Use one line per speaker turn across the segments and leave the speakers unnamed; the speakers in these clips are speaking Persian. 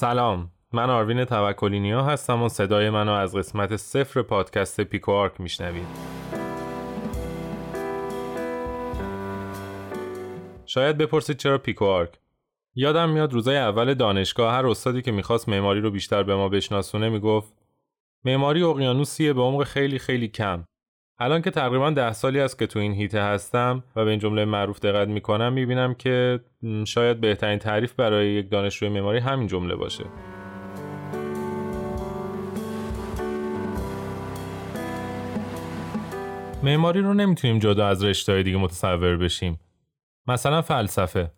سلام. من آروین توکلی نیا هستم و صدای منو از قسمت صفر پادکست پیکو آرک میشنوید. شاید بپرسید چرا پیکو آرک؟ یادم میاد روزای اول دانشگاه هر استادی که می‌خواست معماری رو بیشتر به ما بشناسونه می‌گفت معماری اقیانوسیه به عمق خیلی خیلی کم. الان که تقریبا ده سالی است که تو این حیطه هستم و به این جمله معروف دقت می‌کنم می‌بینم که شاید بهترین تعریف برای یک دانشجوی معماری همین جمله باشه. معماری رو نمی‌تونیم جدا از رشته دیگه متصور بشیم. مثلا فلسفه.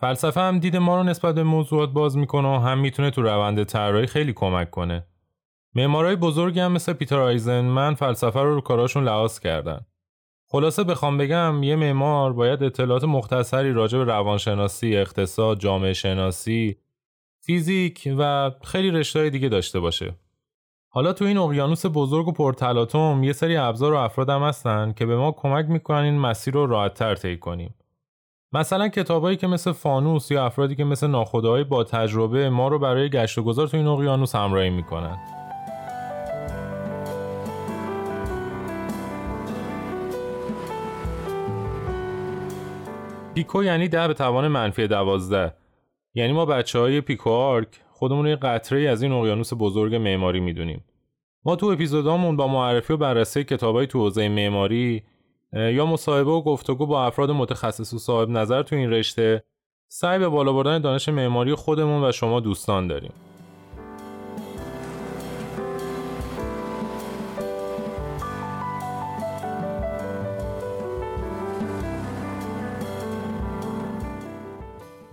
فلسفه هم دید ما رو نسبت به موضوعات باز می‌کنه و هم می‌تونه تو روند طراحی خیلی کمک کنه. معمارای بزرگی هم مثل پیتر آیزنمن فلسفه رو رو کاراشون لحاظ کردن. خلاصه بخوام بگم یه معمار باید اطلاعات مختصری راجع به روانشناسی، اقتصاد، جامعه شناسی، فیزیک و خیلی رشته‌های دیگه داشته باشه. حالا تو این اقیانوس بزرگ و پرتلاطم یه سری ابزار و افراد هم هستن که به ما کمک می‌کنن این مسیر رو راحتتر طی کنیم. مثلا کتابایی که مثل فانوس یا افرادی که مثل ناخداهای با تجربه ما رو برای گشت و گذار تو این اقیانوس همراهی می‌کنن. پیکو یعنی ده به توان منفی دوازده. یعنی ما بچه های پیکو آرک خودمون یه قطره از این اقیانوس بزرگ معماری می‌دونیم. ما تو اپیزودامون با معرفی و بررسی کتابای تو حوزه معماری یا مصاحبه و گفتگو با افراد متخصص و صاحب نظر تو این رشته سعی به بالا بردن دانش معماری خودمون و شما دوستان داریم.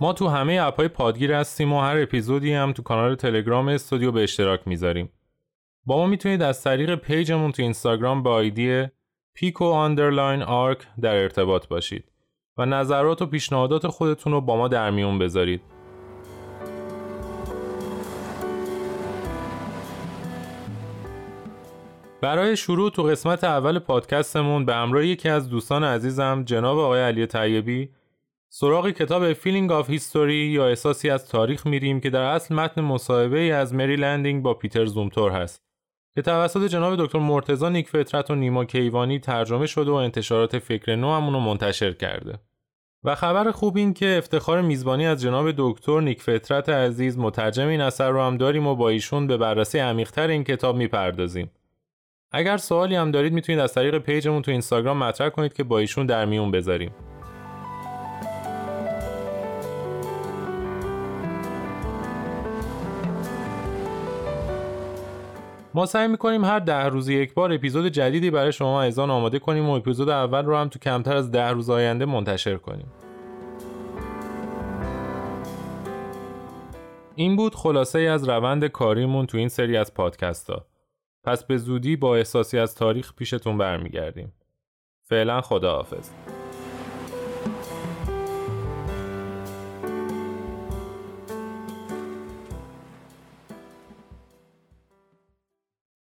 ما تو همه app های پادگیر هستیم و هر اپیزودی هم تو کانال تلگرام استودیو به اشتراک می‌ذاریم. با ما می‌تونید از طریق page مون تو اینستاگرام با ID پیکو underline آرک در ارتباط باشید و نظرات و پیشنهادات خودتون رو با ما در میون بذارید. برای شروع تو قسمت اول پادکستمون به همراه یکی از دوستان عزیزم جناب آقای علی طیبی سراغ کتاب Feeling of History یا احساسی از تاریخ میریم که در اصل متن مصاحبه ای از مری لندینگ با پیتر زومتور هست که توسط جناب دکتر مرتضی نیک فطرت و نیما کیوانی ترجمه شده و انتشارات فکر نو همون رو منتشر کرده. و خبر خوب این که افتخار میزبانی از جناب دکتر نیک فطرت عزیز مترجم این اثر رو هم داریم و با ایشون به بررسی عمیقتر این کتاب می‌پردازیم. اگر سوالی هم دارید می‌تونید از طریق page مون تو اینستاگرام مطرح کنید که با ایشون در میون بذاریم. ما سعی می‌کنیم هر ده روز یک بار اپیزود جدیدی برای شما ایزان آماده کنیم و اپیزود اول رو هم تو کمتر از ده روز آینده منتشر کنیم این بود خلاصه ای از روند کاریمون تو این سری از پادکست ها. پس به زودی با احساسی از تاریخ پیشتون برمیگردیم. فعلا خداحافظ.